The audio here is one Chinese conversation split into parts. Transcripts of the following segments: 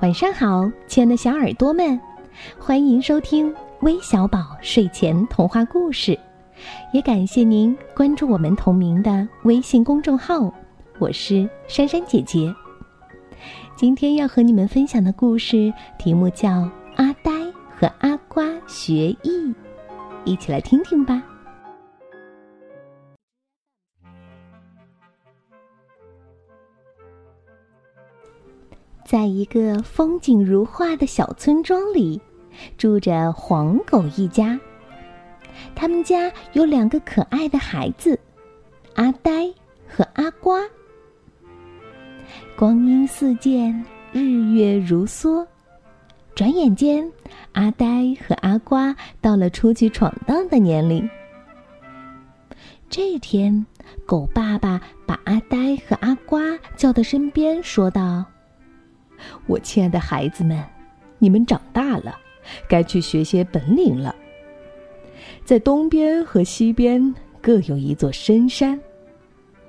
晚上好，亲爱的小耳朵们，欢迎收听微小宝睡前童话故事，也感谢您关注我们同名的微信公众号。我是珊珊姐姐。今天要和你们分享的故事题目叫《阿呆和阿瓜学艺》，一起来听听吧。在一个风景如画的小村庄里，住着黄狗一家。他们家有两个可爱的孩子，阿呆和阿瓜。光阴似箭，日月如梭，转眼间，阿呆和阿瓜到了出去闯荡的年龄。这天，狗爸爸把阿呆和阿瓜叫到身边，说道。我亲爱的孩子们，你们长大了，该去学些本领了。在东边和西边各有一座深山，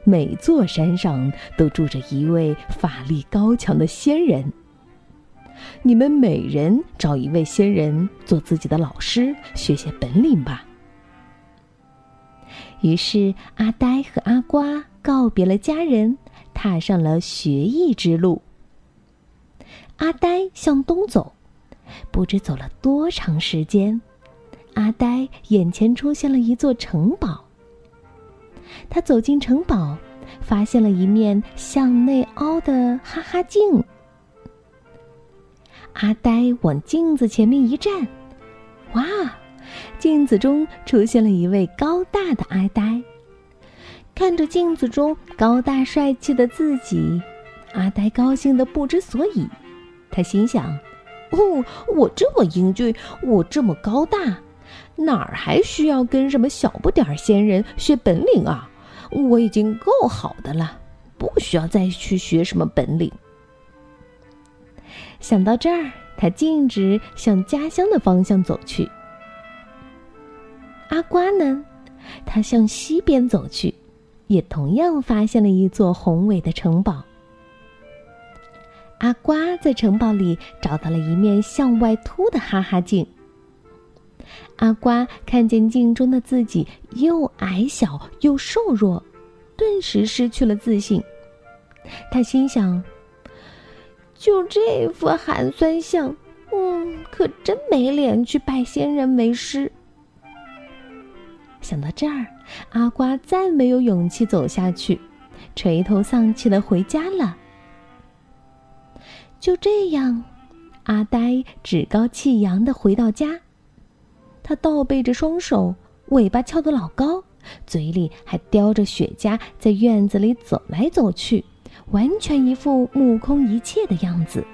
每座山上都住着一位法力高强的仙人。你们每人找一位仙人做自己的老师，学些本领吧。于是，阿呆和阿瓜告别了家人，踏上了学艺之路。阿呆向东走，不知走了多长时间，阿呆眼前出现了一座城堡。他走进城堡，发现了一面向内凹的哈哈镜。阿呆往镜子前面一站，哇！镜子中出现了一位高大的阿呆。看着镜子中高大帅气的自己，阿呆高兴的不知所以。他心想：“哦，我这么英俊，我这么高大，哪儿还需要跟什么小不点儿仙人学本领啊？我已经够好的了，不需要再去学什么本领。”想到这儿，他径直向家乡的方向走去。阿瓜呢？他向西边走去，也同样发现了一座宏伟的城堡。阿瓜在城堡里找到了一面向外凸的哈哈镜。阿瓜看见镜中的自己又矮小又瘦弱，顿时失去了自信。他心想：“就这副寒酸相，嗯，可真没脸去拜仙人为师。”想到这儿，阿瓜再没有勇气走下去，垂头丧气的回家了。就这样，阿呆趾高气扬的回到家。他倒背着双手，尾巴翘得老高，嘴里还叼着雪茄，在院子里走来走去，完全一副目空一切的样子。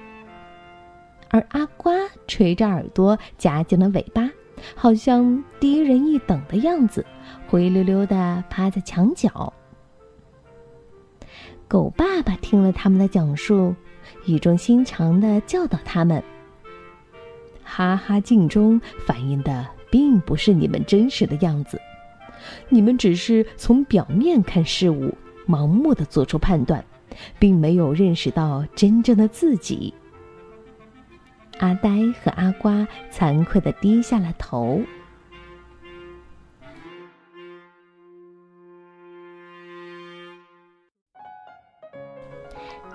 而阿瓜垂着耳朵，夹紧了尾巴，好像低人一等的样子，灰溜溜的趴在墙角。狗爸爸听了他们的讲述。语重心长的教导他们：“哈哈镜中反映的并不是你们真实的样子，你们只是从表面看事物，盲目的做出判断，并没有认识到真正的自己。”阿呆和阿瓜惭愧的低下了头。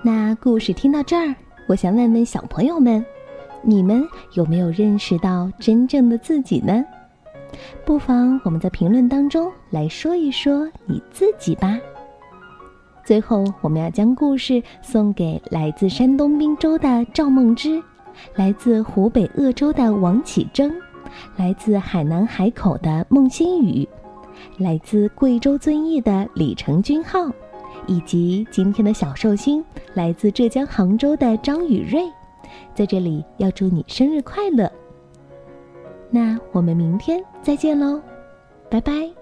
那故事听到这儿，我想问问小朋友们，你们有没有认识到真正的自己呢？不妨我们在评论当中来说一说你自己吧。最后，我们要将故事送给来自山东滨州的赵梦之，来自湖北鄂州的王启征，来自海南海口的孟新宇，来自贵州遵义的李成军浩。以及今天的小寿星来自浙江杭州的张雨瑞，在这里要祝你生日快乐。那我们明天再见喽，拜拜。